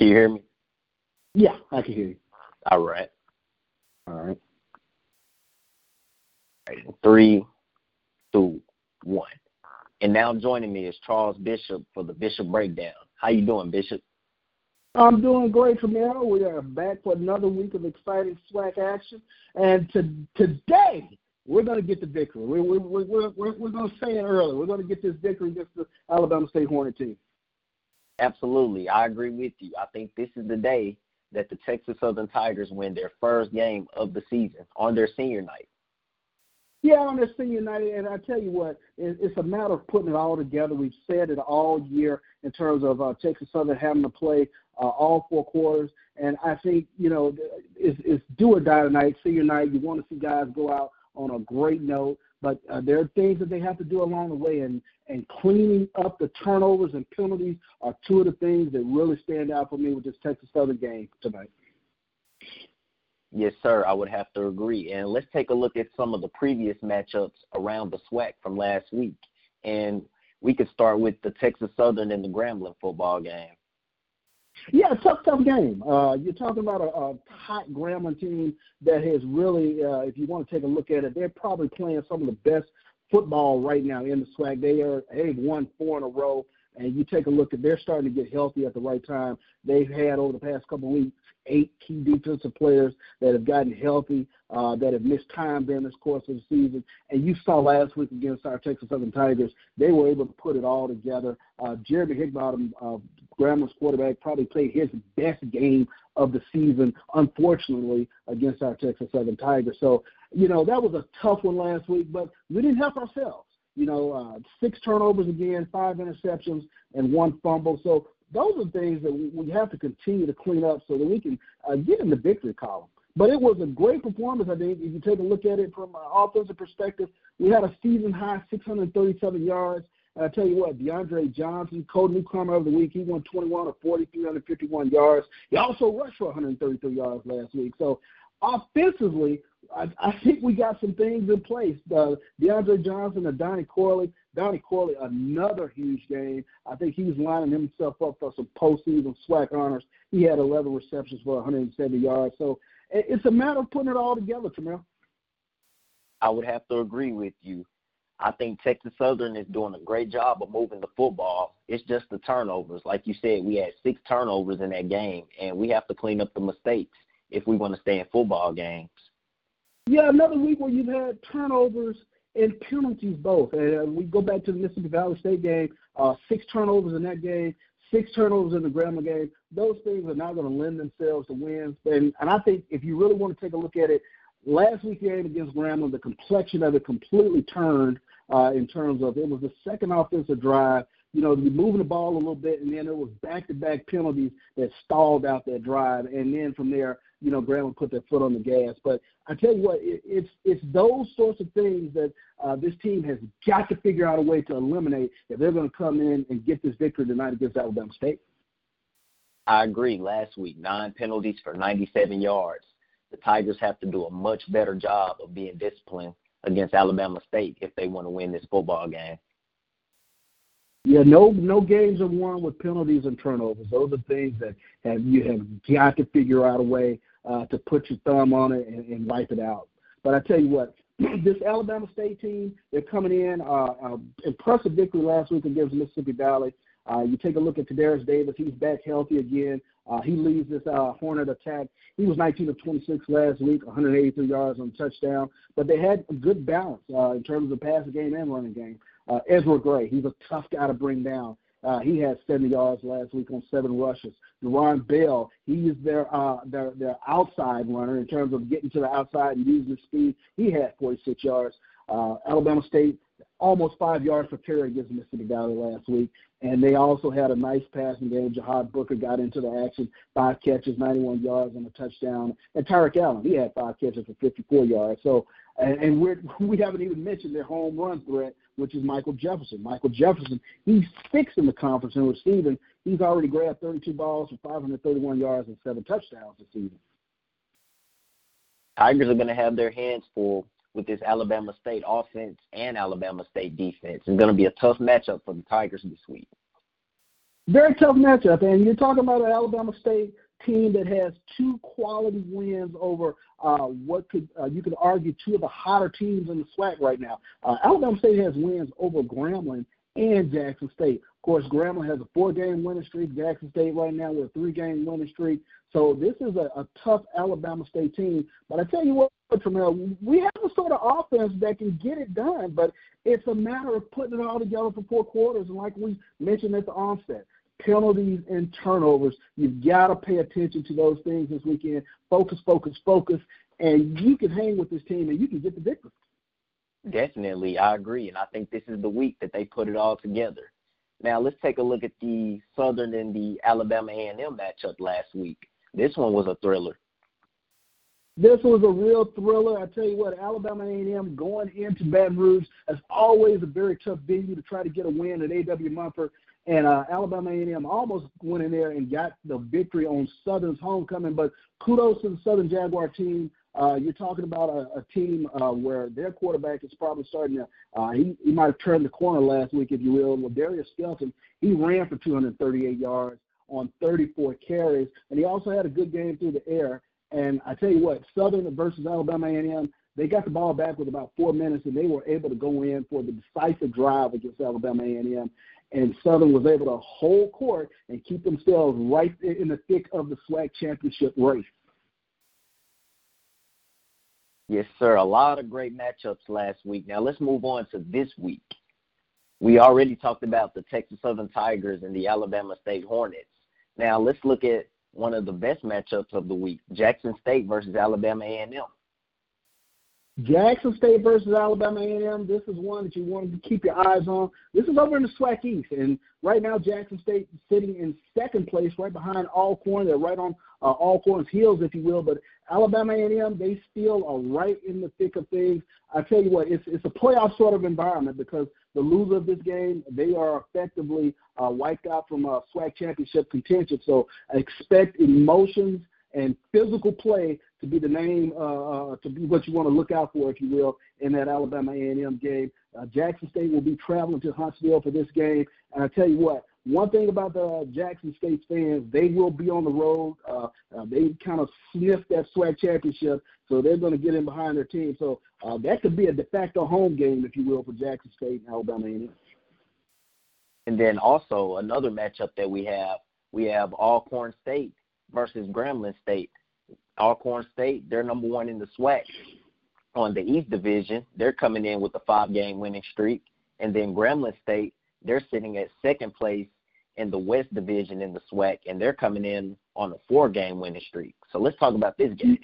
Can you hear me? Yeah, I can hear you. All right. All right. All right. Three, two, one. And now joining me is Charles Bishop for the Bishop Breakdown. How you doing, Bishop? I'm doing great, Camille. We are back for another week of exciting SWAC action, and to, today we're going to get the victory. We're, we're, we're, we're, we're going to say it early. We're going to get this victory against the Alabama State Hornet team. Absolutely, I agree with you. I think this is the day that the Texas Southern Tigers win their first game of the season on their senior night. Yeah, on their senior night, and I tell you what, it's a matter of putting it all together. We've said it all year in terms of uh, Texas Southern having to play uh, all four quarters, and I think you know it's, it's do or die tonight, senior night. You want to see guys go out on a great note, but uh, there are things that they have to do along the way, and and cleaning up the turnovers and penalties are two of the things that really stand out for me with this Texas Southern game tonight. Yes, sir. I would have to agree. And let's take a look at some of the previous matchups around the SWAC from last week. And we could start with the Texas Southern and the Grambling football game. Yeah, tough, tough game. Uh, you're talking about a, a hot Grambling team that has really, uh, if you want to take a look at it, they're probably playing some of the best football right now in the SWAC. They are they've won four in a row, and you take a look at they're starting to get healthy at the right time. They've had over the past couple of weeks eight key defensive players that have gotten healthy, uh, that have missed time during this course of the season. And you saw last week against our Texas Southern Tigers, they were able to put it all together. Uh, Geremy Hickbottom, uh, Grambling's quarterback, probably played his best game of the season, unfortunately, against our Texas Southern Tigers. So, you know, that was a tough one last week, but we didn't help ourselves. You know, uh, six turnovers again, five interceptions, and one fumble. So those are things that we have to continue to clean up so that we can uh, get in the victory column. But it was a great performance, I think. If you take a look at it from an offensive perspective, we had a season high 637 yards. I tell you what, DeAndre Johnson, co newcomer of the week, he won 21 of 40, 351 yards. He also rushed for 133 yards last week. So offensively, I, I think we got some things in place. Uh, DeAndre Johnson and Donnie Corley. Donnie Corley, another huge game. I think he's lining himself up for some postseason SWAC honors. He had 11 receptions for 170 yards. So it's a matter of putting it all together, Jamel. I would have to agree with you. I think Texas Southern is doing a great job of moving the football. It's just the turnovers. Like you said, we had six turnovers in that game, and we have to clean up the mistakes if we want to stay in football games. Yeah, another week where you've had turnovers and penalties both. And uh, we go back to the Mississippi Valley State game, uh, six turnovers in that game, six turnovers in the Grambling game. Those things are not going to lend themselves to wins. And, and I think if you really want to take a look at it, last week's game against Grambling, the complexion of it completely turned uh, in terms of it was the second offensive drive you know, moving the ball a little bit, and then it was back-to-back penalties that stalled out that drive, and then from there, you know, Grambling put their foot on the gas. But I tell you what, it, it's it's those sorts of things that uh, this team has got to figure out a way to eliminate if they're going to come in and get this victory tonight against Alabama State. I agree. Last week, nine penalties for 97 yards. The Tigers have to do a much better job of being disciplined against Alabama State if they want to win this football game. Yeah, no, no games are won with penalties and turnovers. Those are things that have you have got to figure out a way uh, to put your thumb on it and, and wipe it out. But I tell you what, this Alabama State team, they're coming in. Uh, uh, impressive victory last week against Mississippi Valley. Uh, you take a look at Tadarius Davis; he's back healthy again. Uh, he leads this uh, Hornet attack. He was 19 of 26 last week, 183 yards on touchdown. But they had a good balance uh, in terms of passing game and running game. Uh, Ezra Gray, he's a tough guy to bring down. Uh, he had 70 yards last week on seven rushes. Deron Bell, he is their, uh, their their outside runner in terms of getting to the outside and using speed. He had 46 yards. Uh, Alabama State almost five yards per carry against Mississippi Valley last week. And they also had a nice passing game. Jahad Booker got into the action, five catches, 91 yards, and a touchdown. And Tyreek Allen, he had five catches for 54 yards. So, and, and we're, we haven't even mentioned their home run threat, which is Michael Jefferson. Michael Jefferson, he's sixth in the conference in receiving. He's already grabbed 32 balls for 531 yards and seven touchdowns this season. Tigers are going to have their hands full with this Alabama State offense and Alabama State defense. It's going to be a tough matchup for the Tigers this week. Very tough matchup, and you're talking about an Alabama State team that has two quality wins over uh, what could uh, you could argue two of the hotter teams in the SWAC right now. Uh, Alabama State has wins over Grambling and Jackson State. Of course, Grambling has a four-game winning streak. Jackson State right now with a three-game winning streak. So this is a, a tough Alabama State team. But I tell you what, Tramel, we have a sort of offense that can get it done, but it's a matter of putting it all together for four quarters. And like we mentioned at the onset, penalties and turnovers. You've got to pay attention to those things this weekend. Focus, focus, focus, and you can hang with this team and you can get the victory. Definitely, I agree, and I think this is the week that they put it all together. Now let's take a look at the Southern and the Alabama A&M matchup last week. This one was a thriller. This was a real thriller. I tell you what, Alabama A&M going into Baton Rouge is always a very tough venue to try to get a win at A.W. Mumford. And uh, Alabama A&M almost went in there and got the victory on Southern's homecoming. But kudos to the Southern Jaguar team. Uh, you're talking about a, a team uh, where their quarterback is probably starting to. Uh, he, he might have turned the corner last week, if you will. Well, Darius Skelton, he ran for 238 yards on 34 carries, and he also had a good game through the air. And I tell you what, Southern versus Alabama A&M, they got the ball back with about four minutes, and they were able to go in for the decisive drive against Alabama A&M and Southern was able to hold court and keep themselves right in the thick of the SWAC championship race. Yes, sir. A lot of great matchups last week. Now let's move on to this week. We already talked about the Texas Southern Tigers and the Alabama State Hornets. Now let's look at one of the best matchups of the week: Jackson State versus Alabama A&M. Jackson State versus Alabama A&M. This is one that you want to keep your eyes on. This is over in the SWAC East, and right now Jackson State is sitting in second place, right behind Alcorn. They're right on uh, Alcorn's heels, if you will. But Alabama A&M, they still are right in the thick of things. I tell you what, it's it's a playoff sort of environment because the loser of this game, they are effectively uh, wiped out from a SWAC championship contention. So expect emotions and physical play to be the name, uh, uh, to be what you want to look out for, if you will, in that Alabama A&M game. Uh, Jackson State will be traveling to Huntsville for this game, and I tell you what, one thing about the Jackson State fans, they will be on the road. Uh, uh, they kind of sniffed that SWAC championship, so they're going to get in behind their team. So uh, that could be a de facto home game, if you will, for Jackson State and Alabama A&M. And then also another matchup that we have, we have Alcorn State versus Grambling State. Alcorn State, they're number one in the SWAC. On the East Division, they're coming in with a five-game winning streak, and then Grambling State, they're sitting at second place in the West Division in the SWAC, and they're coming in on a four-game winning streak. So let's talk about this game.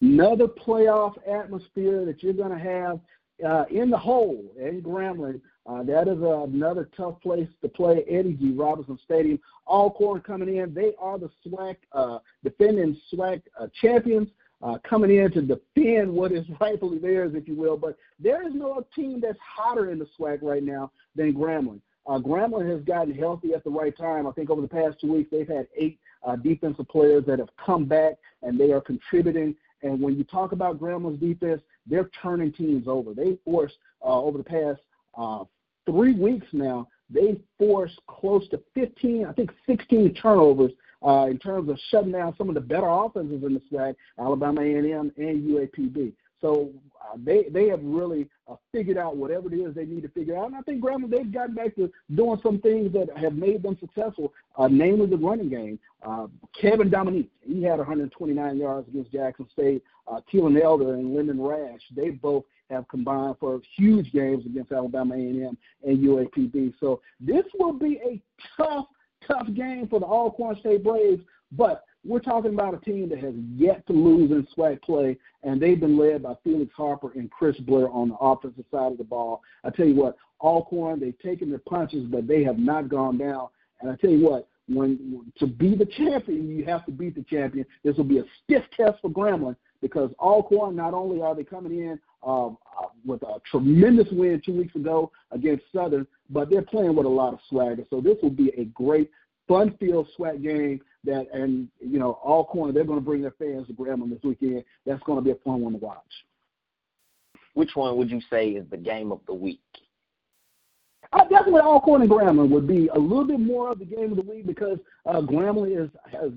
Another playoff atmosphere that you're going to have uh, in the hole in Grambling. Uh, that is uh, another tough place to play. Eddie G. Robinson Stadium. Alcorn coming in. They are the SWAC uh, defending SWAC uh, champions. Uh, coming in to defend what is rightfully theirs, if you will. But there is no team that's hotter in the SWAC right now than Grambling. Uh, Grambling has gotten healthy at the right time. I think over the past two weeks they've had eight uh, defensive players that have come back and they are contributing. And when you talk about Grambling's defense, they're turning teams over. They forced uh, over the past uh, three weeks now. They forced close to 15, I think 16 turnovers uh, in terms of shutting down some of the better offenses in the SWAC, Alabama A&M and UAPB. So uh, they they have really uh, figured out whatever it is they need to figure out. And I think Grambling they've gotten back to doing some things that have made them successful, uh, namely the running game. Uh, Kevin Dominique, he had 129 yards against Jackson State. Uh, Keelan Elder and Lyndon Rash, they both have combined for huge games against Alabama A&M and UAPB. So this will be a tough, tough game for the Alcorn State Braves, but we're talking about a team that has yet to lose in SWAC play, and they've been led by Felix Harper and Chris Blair on the offensive side of the ball. I tell you what, Alcorn, they've taken their punches, but they have not gone down. And I tell you what, when to be the champion, you have to beat the champion. This will be a stiff test for Grambling because Alcorn, not only are they coming in um, uh, with a tremendous win two weeks ago against Southern, but they're playing with a lot of swagger. So this will be a great fun field SWAC game that, and you know, Alcorn they're going to bring their fans to Grambling this weekend. That's going to be a fun one to watch. Which one would you say is the game of the week? Uh, definitely Alcorn and Grambling would be a little bit more of the game of the week because uh, Grambling is has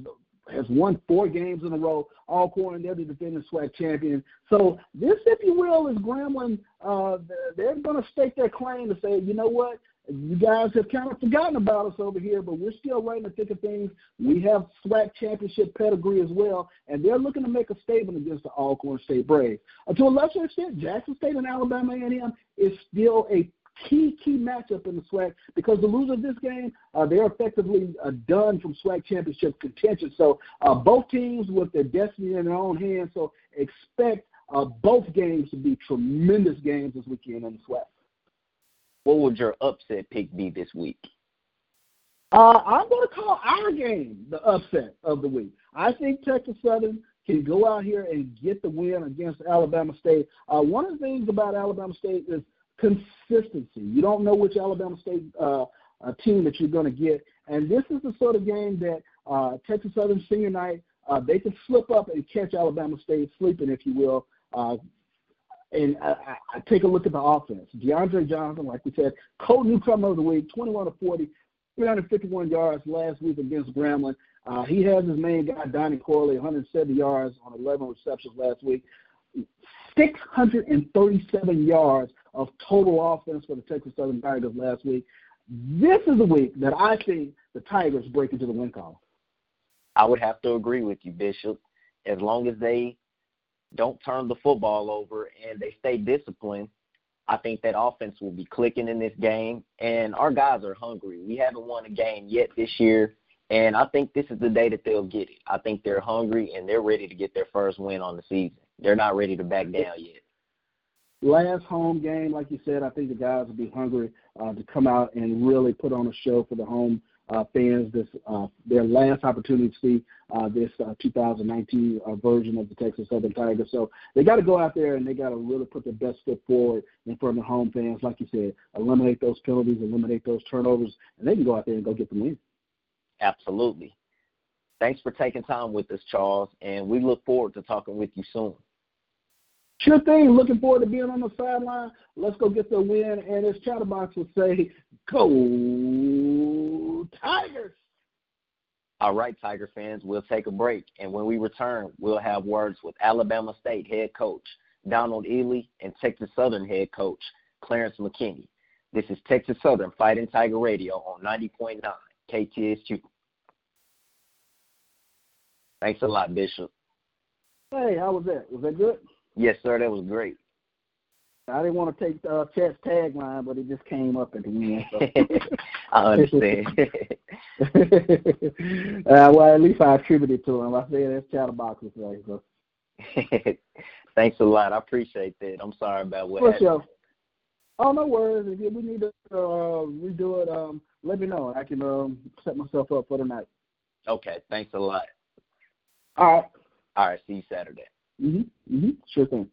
has won four games in a row. Alcorn, they're the defending SWAC champion. So this, if you will, is Grambling. Uh, they're going to stake their claim to say, you know what, you guys have kind of forgotten about us over here, but we're still right in the thick of things. We have SWAC championship pedigree as well, and they're looking to make a statement against the Alcorn State Braves. Uh, to a lesser extent, Jackson State and Alabama A&M is still a key, key matchup in the SWAC because the loser of this game, uh, they're effectively uh, done from SWAC championship contention. So uh, both teams with their destiny in their own hands. So expect uh, both games to be tremendous games this weekend in the SWAC. What would your upset pick be this week? Uh, I'm going to call our game the upset of the week. I think Texas Southern can go out here and get the win against Alabama State. Uh, one of the things about Alabama State is consistency. You don't know which Alabama State uh, team that you're going to get, and this is the sort of game that uh, Texas Southern senior night uh, they can slip up and catch Alabama State sleeping, if you will. Uh, and I, I take a look at the offense. DeAndre Johnson, like we said, co-newcomer of the week, 21 to 40, 351 yards last week against Grambling. Uh, he has his main guy, Donnie Corley, 170 yards on 11 receptions last week. 637 yards of total offense for the Texas Southern Tigers last week. This is the week that I think the Tigers break into the win column. I would have to agree with you, Bishop. As long as they don't turn the football over and they stay disciplined, I think that offense will be clicking in this game. And our guys are hungry. We haven't won a game yet this year. And I think this is the day that they'll get it. I think they're hungry and they're ready to get their first win on the season. They're not ready to back down yet last home game, like you said, I think the guys will be hungry uh, to come out and really put on a show for the home fans. This uh, their last opportunity to see uh, this uh, 2019 uh, version of the Texas Southern Tigers. So they got to go out there and they got to really put their best foot forward in front of the home fans. Like you said, eliminate those penalties, eliminate those turnovers, and they can go out there and go get the win. Absolutely. Thanks for taking time with us, Charles, and we look forward to talking with you soon. Sure thing. Looking forward to being on the sideline. Let's go get the win. And as Chattabox would say, go Tigers. All right, Tiger fans, we'll take a break. And when we return, we'll have words with Alabama State head coach Donald Eley and Texas Southern head coach Clarence McKinney. This is Texas Southern Fighting Tiger Radio on 90.9 KTSU. Thanks a lot, Bishop. Hey, how was that? Was that good? Yes, sir. That was great. I didn't want to take uh, Chet's tagline, but it just came up at the end. So. I understand. uh, well, at least I attributed to him. I said that's Chattabox right. So. Thanks a lot. I appreciate that. I'm sorry about what For happened. Sure. Oh, no worries. If we need to uh, redo it, um, let me know. I can um, set myself up for the night. Okay. Thanks a lot. All right. All right. See you Saturday. Mhm. Mhm. Sure thing.